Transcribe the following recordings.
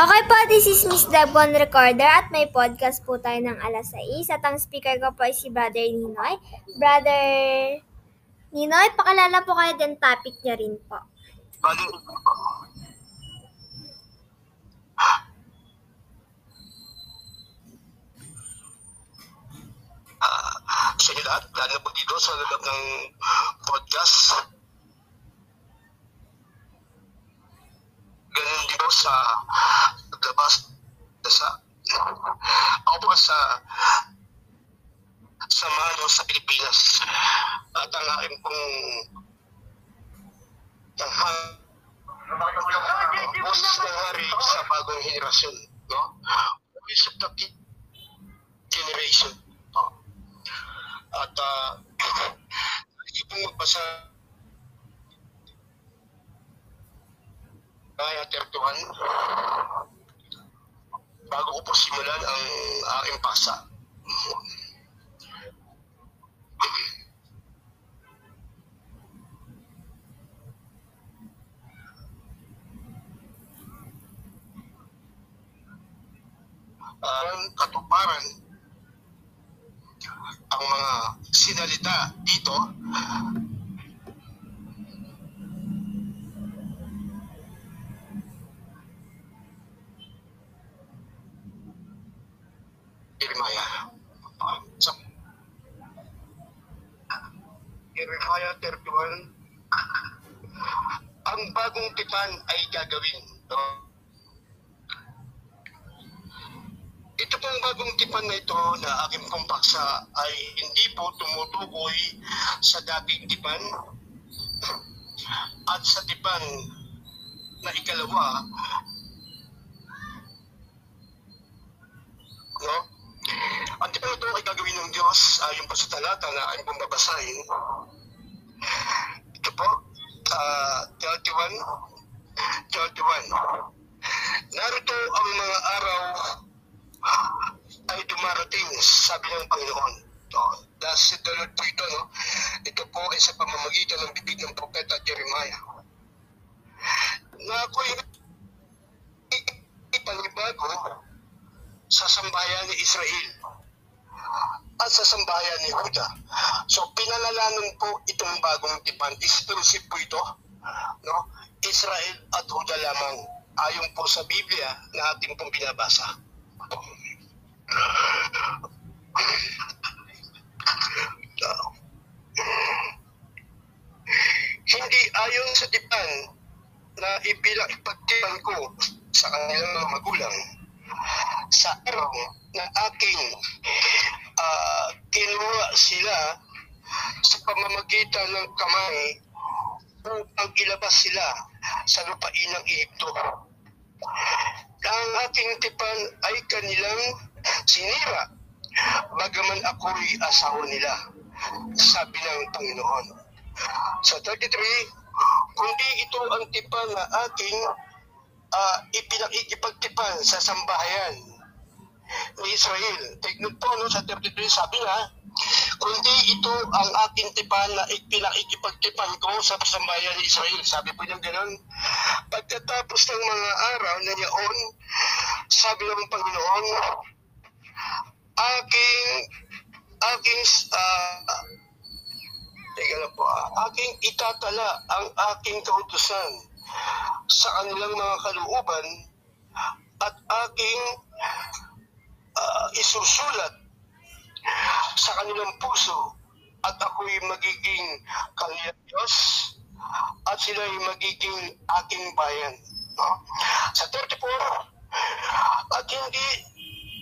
Okay po, this is Miss Devon Recorder at may podcast po tayo ng alas 6 at ang speaker ko po ay si Brother Ninoy. Brother Ninoy, pakilala po kayo din topic niya rin po. Bali, ah, inyo lahat, lalo po dito sa loob ng podcast. Ganun din po sa labas sa ako po sa sa Mano sa Pilipinas at ang aking pong ang boses ng hari sa bagong henerasyon no voice of the generation oh. at uh, hindi pong magbasa kaya 31 bago ko po simulan ang aking pasa ang katuparan ang mga sinalita dito tipan ay gagawin. No? Ito pong bagong tipan na ito na aking pong paksa ay hindi po tumutukoy sa dating tipan at sa tipan na ikalawa no? Ang tipan ito ay gagawin ng Diyos ayon pa sa talata na aking pong babasahin. Ito po, uh, 31, 31. Narito ang mga araw ay dumarating, sabi ng Panginoon. Oh, that's the Lord po no? Ito po ay sa pamamagitan ng bibig ng propeta Jeremiah. Na ako'y panibago sa sambayan ni Israel at sa sambayan ni Juda. So pinalalanan po itong bagong tipan. Exclusive po ito. No? Israel at Juda lamang ayon po sa Biblia na ating pong binabasa. Hindi ayon sa tipan na ibilang ipagtipan ko sa kanilang mga magulang sa araw na aking uh, kinuha sila sa pamamagitan ng kamay upang ilabas sila sa lupain ng Egypto. Ang aking tipan ay kanilang sinira, bagaman ako'y asawa nila, sabi ng Panginoon. Sa 33, kundi ito ang tipan na aking uh, ipinakikipagtipan sa sambahayan ni Israel. Note po, no, sa 33 sabi nga, kundi ito ang aking tipan na ipinakikipagtipan ko sa sambahayan ni Israel. Sabi po niya ganoon. Pagkatapos ng mga araw na yaon, sabi ng Panginoon, aking aking uh, teka po, aking itatala ang aking kautusan sa kanilang mga kalooban at aking uh, isusulat sa kanilang puso at ako'y magiging kanilang Diyos at sila'y magiging aking bayan. No? Sa 34, at hindi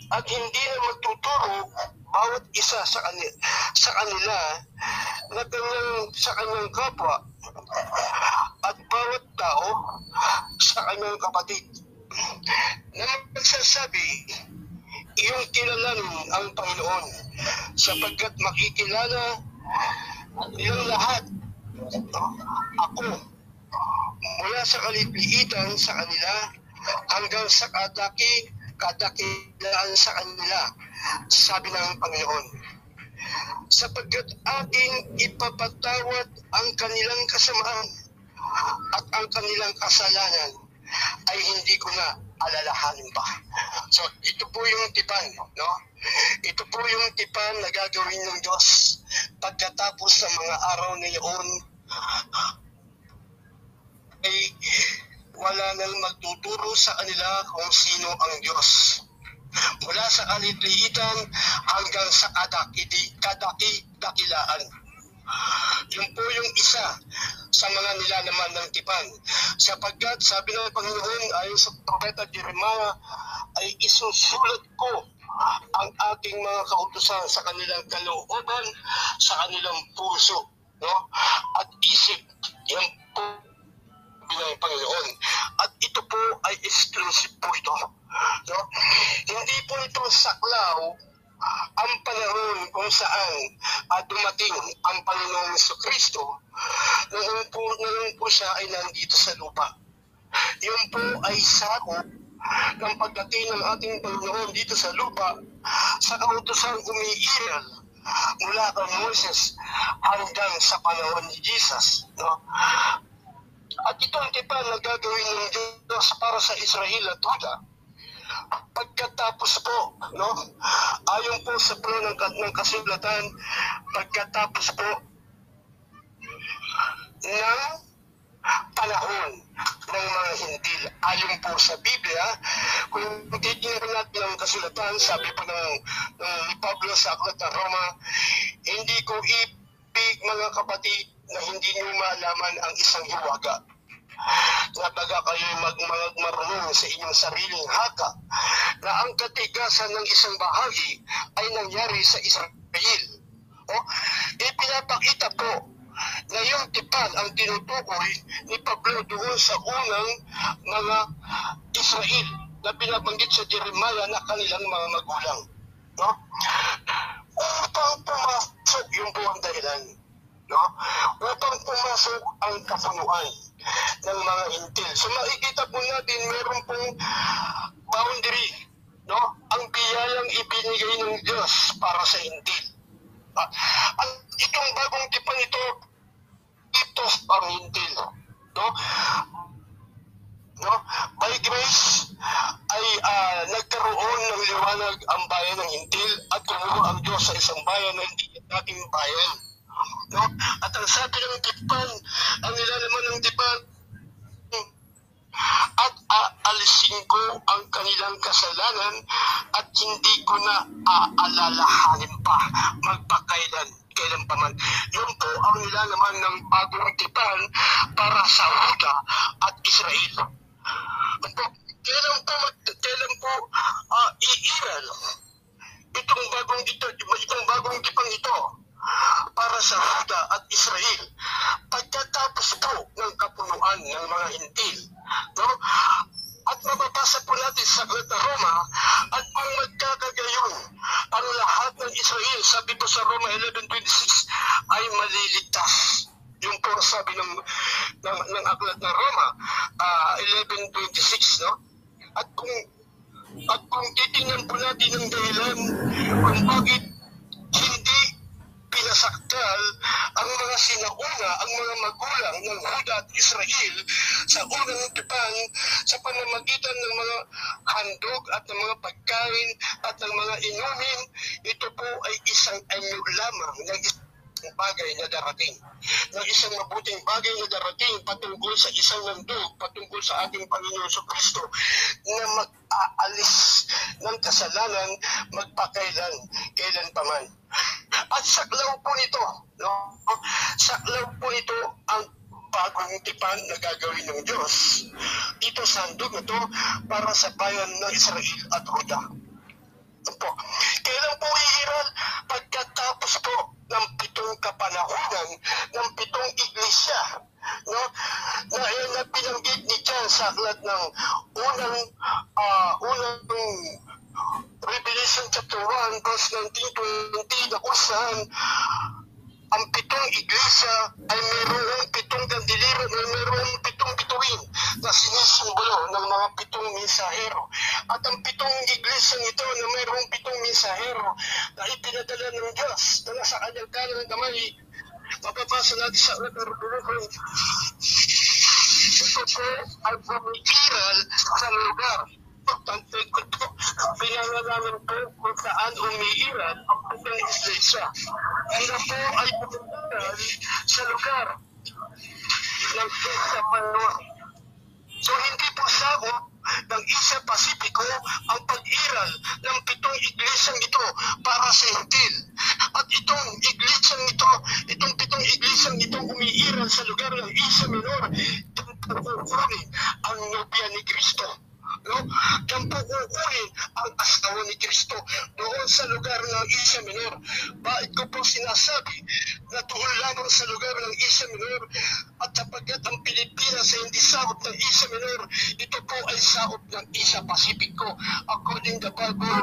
at hindi na magtuturo bawat isa sa kanila, sa kanila na kanyang, sa kanyang kapwa at bawat tao sa kanyang kapatid na nagsasabi iyong kilalanin ang Panginoon sapagkat makikilala yung lahat. Ako mula sa kaliliitan sa kanila hanggang sa kadaki kadakilaan sa kanila sabi ng Panginoon. Sapagkat aking ipapatawad ang kanilang kasamaan at ang kanilang kasalanan ay hindi ko na alalahanin pa. So, ito po yung tipan, no? Ito po yung tipan na gagawin ng Diyos pagkatapos ng mga araw na iyon ay wala nang magtuturo sa kanila kung sino ang Diyos. Mula sa aliliitan hanggang sa kadaki, kadaki, dakilaan. Yun po yung isa sa mga nilalaman ng tipan. Sapagkat sabi ng Panginoon ayon sa propeta Jeremiah ay isusulat ko ang aking mga kautusan sa kanilang kalooban, sa kanilang puso, no? At isip. Yan po ng Panginoon. At ito po ay exclusive po ito. No? Hindi po ito saklaw ang panahon kung saan uh, dumating ang Panginoong Kristo noon po, noon po siya ay nandito sa lupa. Yun po ay sakop ng pagdating ng ating Panginoon dito sa lupa sa kautosan umiiral mula kay Moses hanggang sa panahon ni Jesus. No? At itong tipan na gagawin ng Diyos para sa Israel at Huda, pagkatapos po, no, ayon po sa puno ng, ng kasulatan, pagkatapos po ng panahon ng mga hintil. Ayon po sa Biblia, kung titingnan natin ang kasulatan, sabi po ng, ng Pablo sa Aklat ng Roma, hindi ko ibig mga kapatid na hindi niyo malaman ang isang hiwaga na baga kayo magmangag marunong sa inyong sariling haka na ang katigasan ng isang bahagi ay nangyari sa Israel. O, ipinapakita po na yung tipan ang tinutukoy ni Pablo doon sa unang mga Israel na binabanggit sa Jeremiah na kanilang mga magulang. No? Upang pumasok yung buong dahilan. No? Upang pumasok ang kapunuan ng mga intil. So makikita po natin meron pong nandog, patungkol sa ating Panginoon sa Kristo na mag-aalis ng kasalanan magpakailan, kailan pa man. At saklaw po nito, no? saklaw po ito ang bagong tipan na gagawin ng Diyos dito sa handog na to para sa bayan ng Israel at Huda. Po. Kailan po iiral? Pagkatapos po ng pitong kapanahonan ng pitong iglesia no na yan na binanggit ni John sa aklat ng unang uh, unang Revelation chapter 1 verse 19-20 na kung saan ang pitong iglesia ay mayroong pitong kandilero, may mayroong pitong bituin na sinisimbolo ng mga pitong mensahero. At ang pitong iglesia ito na mayroong pitong mensahero na ipinadala ng Diyos na nasa kanyang kanan ng kamay, mapapasa natin sa Ito po ay pumikiral sa lugar namin po kung saan umiiral ang puting iglesia. Sila po ay pumupuntan sa lugar ng Isa Manor. So hindi po sakop ng Isa Pasipiko ang pag-iral ng pitong iglesyang ito para sa Hintil. At itong iglesyang ito, itong pitong iglesyang ito umiiral sa lugar ng Isa Minor, pagkukunin ang nobya ni Kristo. No? Yan po kukunin ang asawa ni Kristo doon sa lugar ng Isya Minor. Bakit ko po sinasabi na doon lamang sa lugar ng Isya Minor at sapagkat ang Pilipinas ay hindi saot ng Isya Minor, ito po ay saot ng Isya Pasipiko. According to Bible,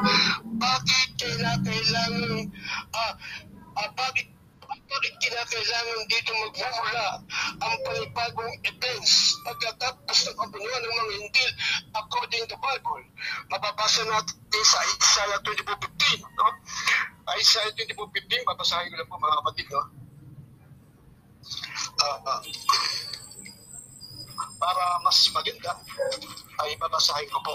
bakit kailangan ah, ah, bakit bakit kinakailangan dito magmumula ang panibagong events pagkatapos ng kabunuan ng mga hintil according to Bible. Mababasa natin sa Isaiah 24.15. No? Isaiah 24.15, babasahin ko lang po mga kapatid. No? Ah, ah. para mas maganda, ay babasahin ko po.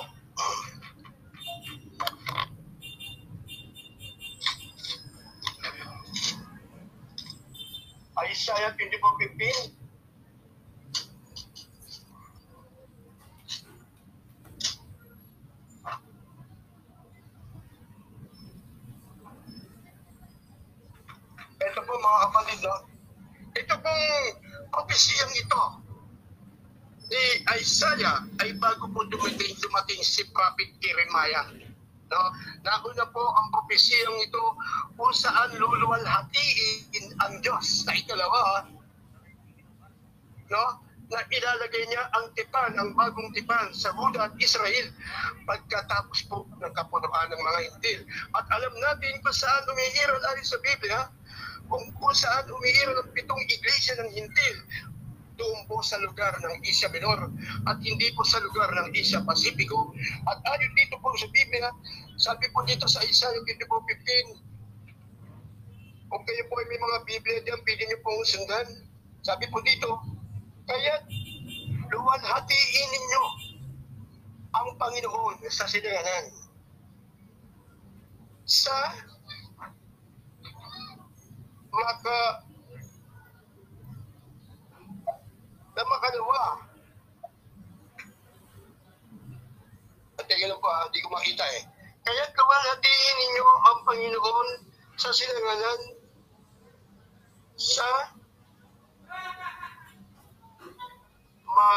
Isaiah 24.15 Ito po mga kapatid, no? Ito pong propesiyang ito ni Isaiah ay bago po dumating, dumating si Prophet Jeremiah. No? Nauna po ang propesiyang ito kung saan luluwalhatiin ang Diyos. Na ikalawa, no? na ilalagay niya ang tipan, ang bagong tipan sa Huda at Israel pagkatapos po ng kapunuan ng mga hintil. At alam natin kung saan umiiral ayon sa Biblia, kung, kung saan umiiral ang pitong iglesia ng hintil, doon po sa lugar ng Asia Minor at hindi po sa lugar ng Asia Pasipiko. At ayon dito po sa Biblia, sabi po dito sa Isaiah 24.15, kung kayo po ay may mga Biblia diyan, pili niyo pong sundan. Sabi po dito, kaya luwalhatiin ninyo ang Panginoon sa silanganan. Sa maka na makalawa. At teka lang po, hindi ko makita eh. Kaya luwalhatiin ninyo ang Panginoon sa silanganan sa ma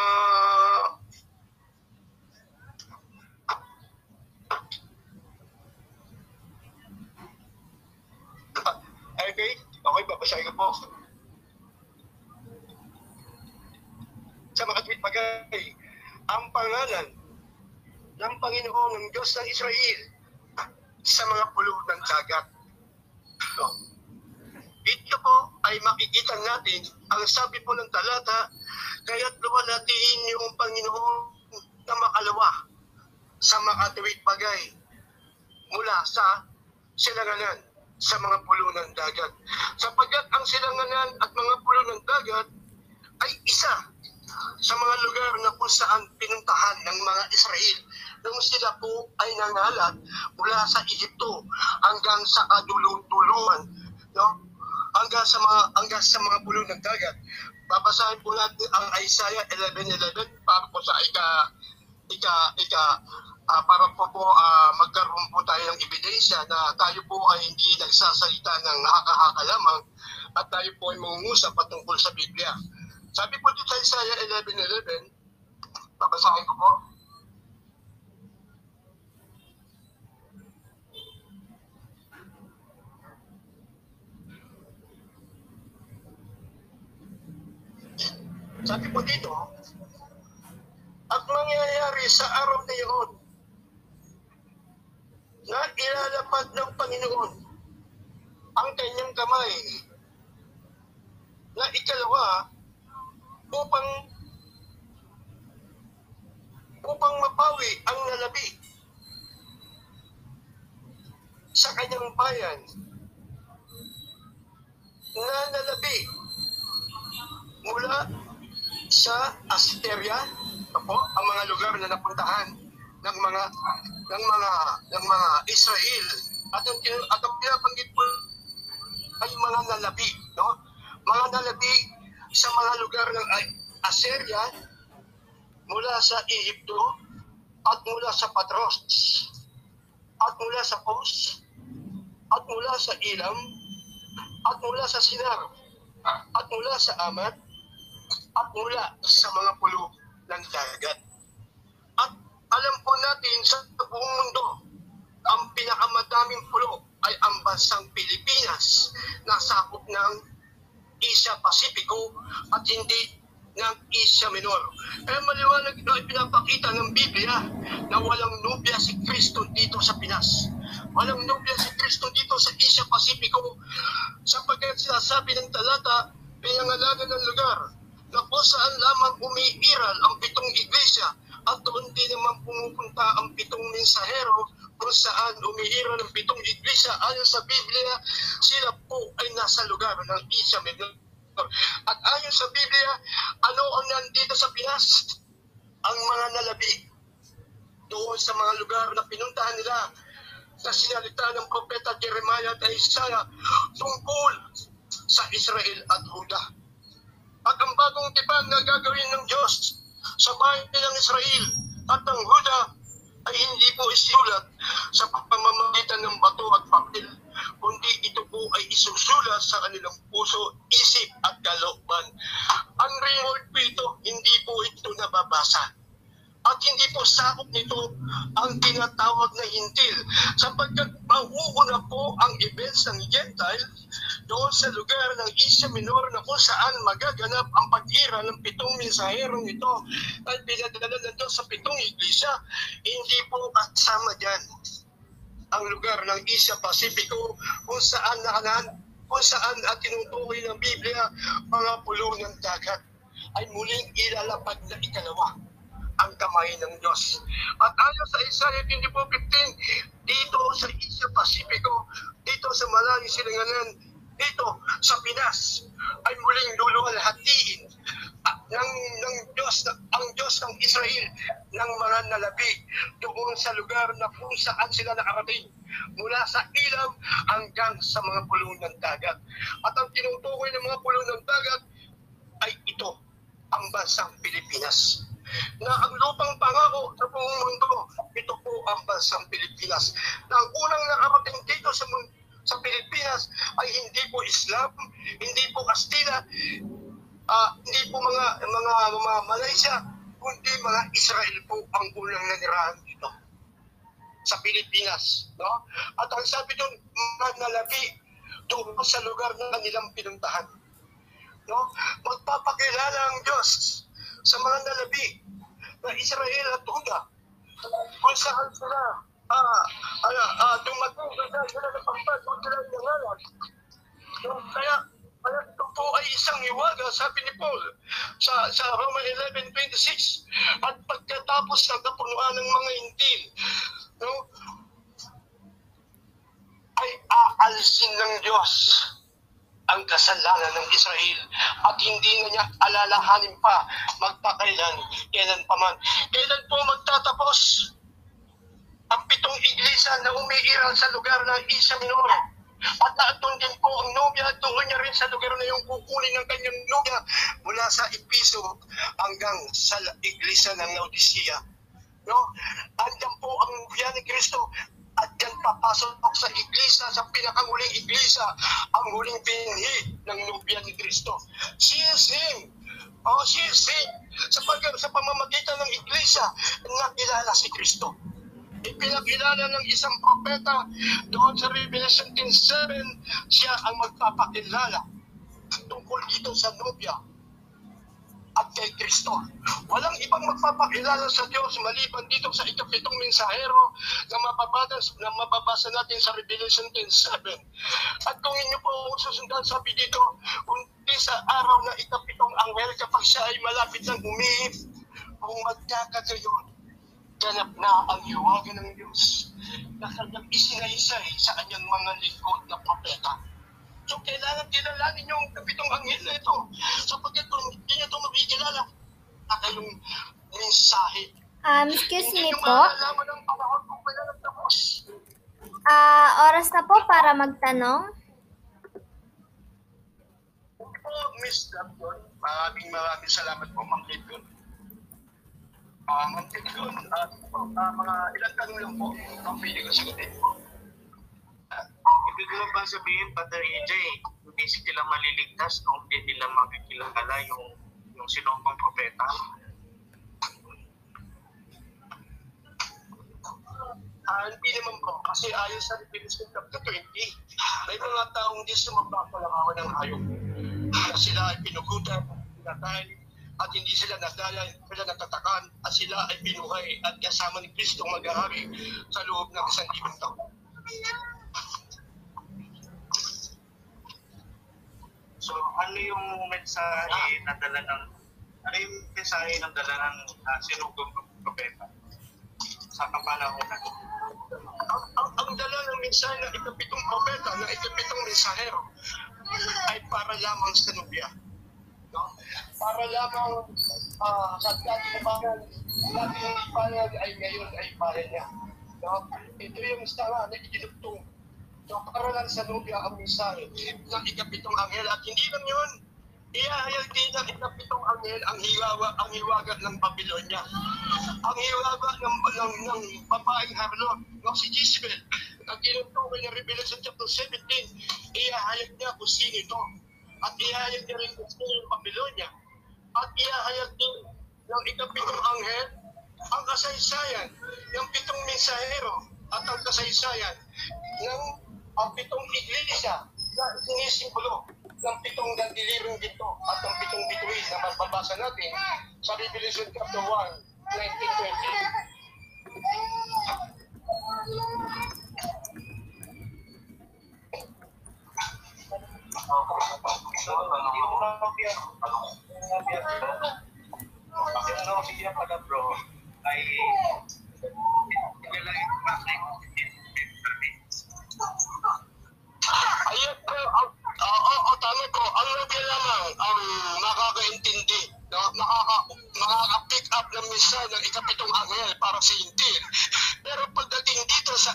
Ah, Okay, okay, babasahin ko po. Sa bagay, ang pangalan ng Panginoon ng Diyos ng Israel sa mga pulo ng dagat. No. Dito po ay makikita natin ang sabi po ng talata, kaya't luwalatiin yung Panginoon na makalawa sa mga tuwid bagay mula sa silanganan sa mga pulo ng dagat. Sapagkat ang silanganan at mga pulo ng dagat ay isa sa mga lugar na kung saan pinuntahan ng mga Israel nung sila po ay nangalat mula sa Egypto hanggang sa kadulutuluan no? hanggang sa mga hanggang sa mga pulo ng dagat. Babasahin po natin ang Isaiah 11:11 para po sa ika ika ika ah, para po po ah, magkaroon po tayo ng ebidensya na tayo po ay hindi nagsasalita ng nakakahaka lamang at tayo po ay mangungusap patungkol sa Biblia. Sabi po dito sa Isaiah 11:11, babasahin ko po. Sabi po dito, at mangyayari sa araw na iyon na ilalapad ng Panginoon ang kanyang kamay na ikalawa upang upang mapawi ang nalabi sa kanyang bayan na nalabi mula sa Asteria, po, ang mga lugar na napuntahan ng mga ng mga ng mga Israel at ang, at ang pinabanggit po ay mga nalabi, no? Mga nalabi sa mga lugar ng Assyria mula sa Egypto at mula sa Patros at mula sa Kos at mula sa Ilam at mula sa Sinar at mula sa Amat at mula sa mga pulo ng dagat. At alam po natin sa buong mundo, ang pinakamadaming pulo ay ang bansang Pilipinas na sakop ng Asia Pacifico at hindi ng Asia Minor. Kaya maliwanag na ipinapakita ng Biblia na walang nobya si Kristo dito sa Pinas. Walang nobya si Kristo dito sa Asia Pacifico sapagkat sinasabi ng talata, pinangalanan ng lugar na kung saan lamang umiiral ang pitong iglesia at doon din naman pumupunta ang pitong mensahero kung saan umiiral ang pitong iglesia ayon sa Biblia, sila po ay nasa lugar ng Asia Minor. At ayon sa Biblia, ano ang nandito sa Pinas? Ang mga nalabi doon sa mga lugar na pinuntahan nila na sinalita ng propeta Jeremiah at Isaiah tungkol sa Israel at Huda. At ang bagong tipan na gagawin ng Diyos sa bayan ng Israel at ng Huda ay hindi po isulat sa pamamagitan ng bato at papel, kundi ito po ay isusulat sa kanilang puso, isip at kalooban. Ang record po ito, hindi po ito nababasa. At hindi po sakop nito ang tinatawag na hintil sapagkat mauuna po ang events ng Gentile doon sa lugar ng Asia Minor na kung saan magaganap ang pag-ira ng pitong mensaherong ito at pinadala na doon sa pitong iglesia. Hindi po kasama dyan ang lugar ng Asia Pacifico kung saan nakanan kung saan at tinutukoy ng Biblia mga pulo ng dagat ay muling ilalapag na ikalawa ang kamay ng Diyos. At ayon sa Isaiah 24.15, dito sa Asia Pacifico, dito sa Malayo Silanganan, dito sa Pinas, ay muling luluwalhatiin ng, ng Diyos, ang Diyos ng Israel ng mga nalabi doon sa lugar na kung saan sila nakarating mula sa ilaw hanggang sa mga pulong ng dagat. At ang tinutukoy ng mga pulong ng dagat ay ito, ang bansang Pilipinas. Na ang lupang pangako sa buong mundo, ito po ang bansang Pilipinas. Na ang unang nakarating dito sa mundo, sa Pilipinas ay hindi po Islam, hindi po Kastila, ah, hindi po mga, mga, mga Malaysia, kundi mga Israel po ang unang nanirahan dito sa Pilipinas. No? At ang sabi doon, manalabi doon sa lugar na kanilang pinuntahan. No? Magpapakilala ang Diyos sa mga nalabi na Israel at Huda kung saan sila ah, ah, ah, kung saan sila napagpad kung sila nangalan. No? Kaya kaya ito po ay isang iwaga, sabi ni Paul sa, sa Roma 11.26 at pagkatapos ng kapunuan ng mga intil, no, ay aalisin ng Diyos ang kasalanan ng Israel at hindi na niya alalahanin pa magpakailan, kailan pa man. Kailan po magtatapos ang pitong iglesia na umiiral sa lugar ng Isa Minor. At naatun din po ang nobya doon niya rin sa lugar na yung kukunin ng kanyang nobya mula sa Episo hanggang sa iglesia ng Laodicea. No? Andiyan po ang nobya ni Kristo at yan papasok sa iglesia, sa pinakamuling iglesia, ang huling binhi ng nobya ni Kristo. She is Him. Oh, she is Him. Sa, pag, sa pamamagitan ng iglesia, nakilala si Kristo ipinakilala ng isang propeta doon sa Revelation 10.7, siya ang magpapakilala tungkol dito sa nobya at kay Kristo. Walang ibang magpapakilala sa Diyos maliban dito sa ikapitong mensahero na mababasa, na mababasa natin sa Revelation 10.7. At kung inyo po susundan, sabi dito, kundi sa araw na ikapitong anghel kapag siya ay malapit ng umihip, kung magkakagayon, ganap na ang hiwaga ng Diyos na kanyang isinaysay sa kanyang mga lingkod na propeta. So, kailangan kilalanin yung kapitong anghel na ito. Sapagkat kung hindi niyo ito makikilala, na kayong mensahe Um, excuse Hindi me po. malalaman ang panahon kung kailan nagtapos. Ah, oras na po para magtanong. Po, Miss Lapton, maraming maraming salamat po, Ma'am Lapton. Ah, Ma'am Lapton, ah, po, ah, mga ilang tanong lang po ang pili ko sagutin. Ibig ko ba sabihin, Brother EJ, hindi sila maliligtas kung hindi nila makikilala yung yung sinumpang propeta. Ah, hindi naman po, kasi ayon sa Revelation chapter 20, may mga taong di sumamba ko lang ako ng hayop. Sila ay pinugutan, pinatay, at hindi sila nadala, sila natatakan, at sila ay binuhay at kasama ni Kristo maghahari sa loob ng isang libong taon. So, ano yung mensahe na dala ng ano yung mensahe ng dala ng uh, sinugong propeta sa kapanahon na ito? ang, ang, ang dala ng mensahe ng ikapitong propeta, ng ikapitong mensahero, ay para lamang sa nubya. Para lamang ah, sa dati na bayan, dati ng bayan ay ngayon ay bayan niya. No? Ito yung sara na ikinugtong. So, para lang sa nubya ang mensahe ng ikapitong anghel. At hindi lang yun, Iyahayag din ng ikapitong anghel ang hiwaga, ang hiwaga ng Babylonia. Ang hiwaga ng, ng, ng babaeng harlot, no, si Jezebel, ang tinutukoy ng Revelation chapter 17, iyahayag niya kung sino ito. At iyahayag niya rin sino yung Babylonia. At iyahayag din ng ikapitong anghel ang kasaysayan ng pitong mensahero at ang kasaysayan ng ang pitong iglesia na sinisimbolo ng pitong gandilirong dito at ang pitong bituin na mababasa natin sa Revelation chapter 1, 1920.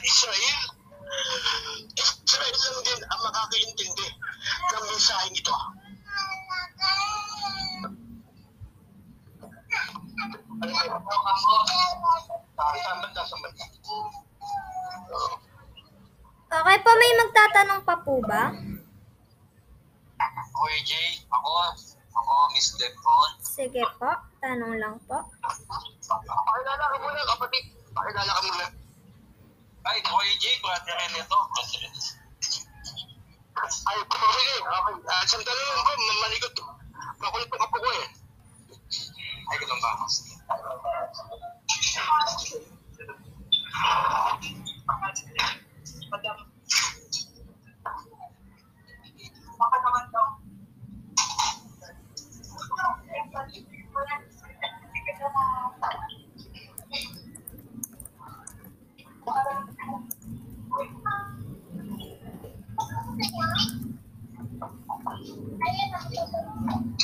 Israel, lang din ang makakaintindi ng mensaheng ito. Ah. Okay po, may magtatanong pa po ba? Oy, Jay, ako, ako, Miss Defon. Sige po, tanong lang po. Pakilala ka muna, kapatid. Pakilala ka muna. Ay, Oy, Jay, brother rin ito. Ay, okay, okay. Uh, sandali lang po, mamalikot. Makulit po ka po ko eh. Ay, ganun ba? Baka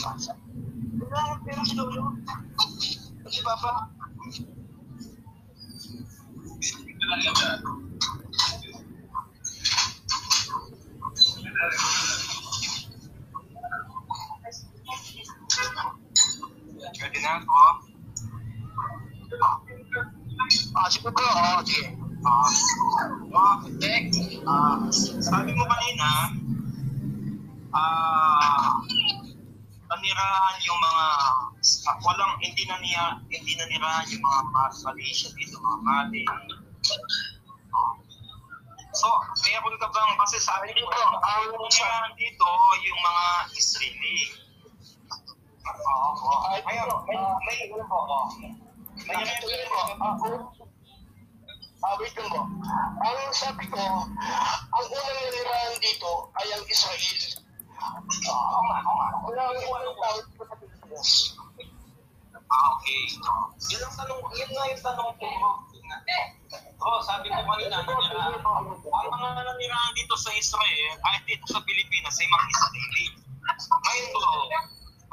Wala pera si Lolo. Si Papa. Pwede na ako. Ah, sige po. Oo, sige. Ah, mga tek, ah, sabi mo kanina, ah, nanirahan yung mga, ah, walang, hindi na niya, hindi na nirahan yung mga Mas- Malaysia dito, mga Mali. Ah. So, meron ka bang, kasi sabi Hindi mo, po. ang nirahan dito, yung mga Israeli. Oo, oo. Ay, Ayun, may, may, may, may, yun po. Ah, oh. Ah, wait lang po. Ang sabi ko, ang unang nanirahan dito ay ang Israel. Oo nga, oo nga. Wala ang unang tao sa Pilipinas. Ah, okay. Yun ang tanong, yun nga yung tanong ko. Oo, sabi ko kanina, nanirahan. Ang mga nanirahan dito sa Israel, ay dito sa Pilipinas, ay mga Israeli. Ngayon bro,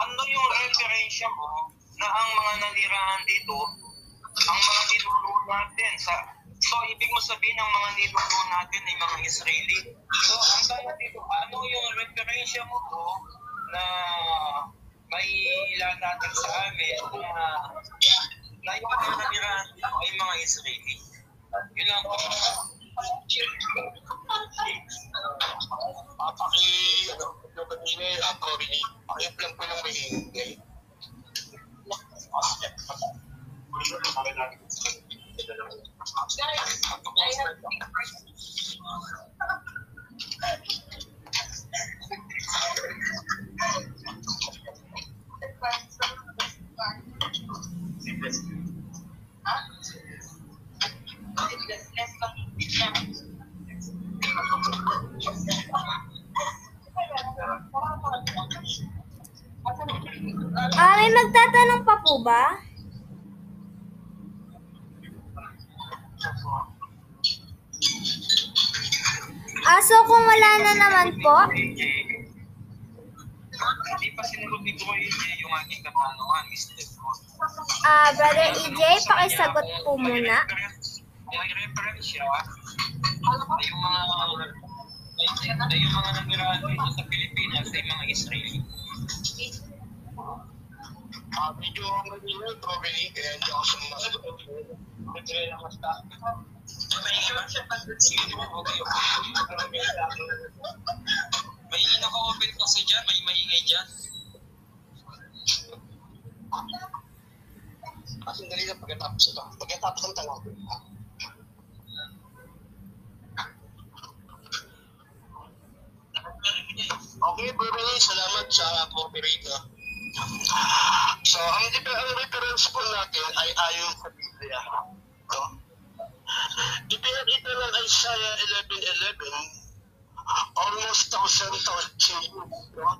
ano yung referensya mo na ang mga nanirahan dito ang mga ninuno natin sa So, ibig mo sabihin ng mga ninuno natin ay mga Israeli. So, ang tanong dito, ano yung referensya mo po na may ilan natin sa amin na na yung mga nanirahan dito ay mga Israeli? Yun lang po. Papaki, ano, yung kanina, ako rin, paki-plan ko yung maingay. Ah, may magtatanong pa po ba? Ah, so kung wala na naman po, Hindi pa sinunod ni Troy yung aking katanungan, Mr. ah, Brother EJ, pakisagot po muna. May reference siya yung mga na yung mga dito sa Pilipinas ay mga Israeli. Ah, medyo manila, probably, kaya hindi ako sumasagot. May may naka-open kasi dyan, may maingay dyan. Ah, sandali lang pagkatapos ito. Pagkatapos ng tanong. Okay, Beverly, salamat sa cooperate. no? So, ang, ang reference po natin ay ayon sa Biblia. No? Ipinakita ng Isaiah 11.11 almost thousand thousand years, no?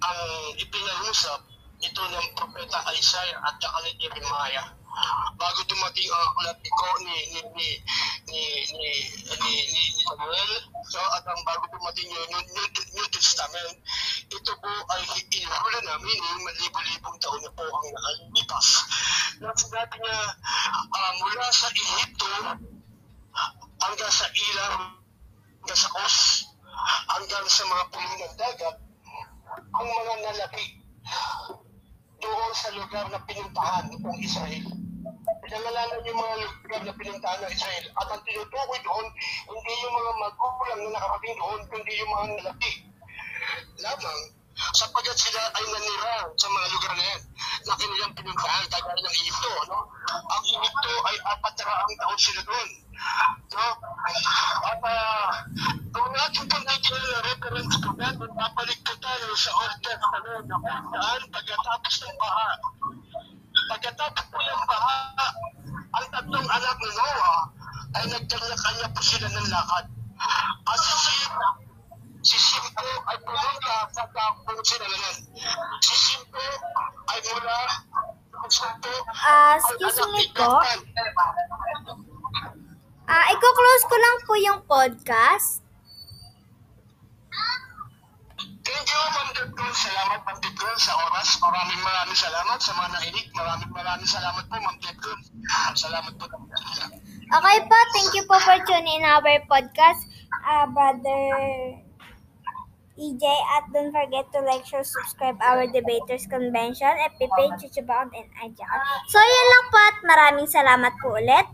ang ipinangusap ito ng propeta Isaiah at saka ni Jeremiah. Bago dumating ang aklat ni ni ni ni ni ni ni, ni, Samuel so at ang bago dumating yung New, New, Testament ito po ay inihula namin yung malibo-libong taon na po ang nakalipas. Na sinabi niya ah, mula sa Egypto hanggang sa ilang hanggang sa Kos, hanggang sa mga puno ng dagat, ang mga nalapi doon sa lugar na pinuntahan ng Israel. Pinangalanan yung mga lugar na pinuntahan ng Israel. At ang tinutukoy doon, hindi yung mga magulang na nakarating doon, kundi yung mga nalapi. Lamang, sapagkat sila ay nanira sa mga lugar na yan na kanilang pinuntahan, kagaya ng Egypto. No? Ang Egypto ay apat na taon sila doon. No? At uh, kung natin po nakikita na reference po natin, babalik po tayo sa Old Testament na kung saan pagkatapos ng baha, pagkatapos po ng baha, ang tatlong anak ni Noah ay nagkanya-kanya po sila ng lakad. At si Sim, si Sim po ay pumunta sa kampong sinalanan. Si Sim po ay mula sa po Ah, excuse me po. Ah, i-close ko lang po yung podcast. Thank you, Ma'am Detrol. Salamat, Ma'am Detrol, sa oras. Maraming maraming salamat sa mga nakinig. Maraming maraming salamat po, Ma'am Detrol. Salamat po. Okay po, thank you po for tuning in our podcast, uh, Brother EJ. At don't forget to like, share, subscribe our Debaters Convention, FB page, YouTube account, and account. So, yun lang po at maraming salamat po ulit.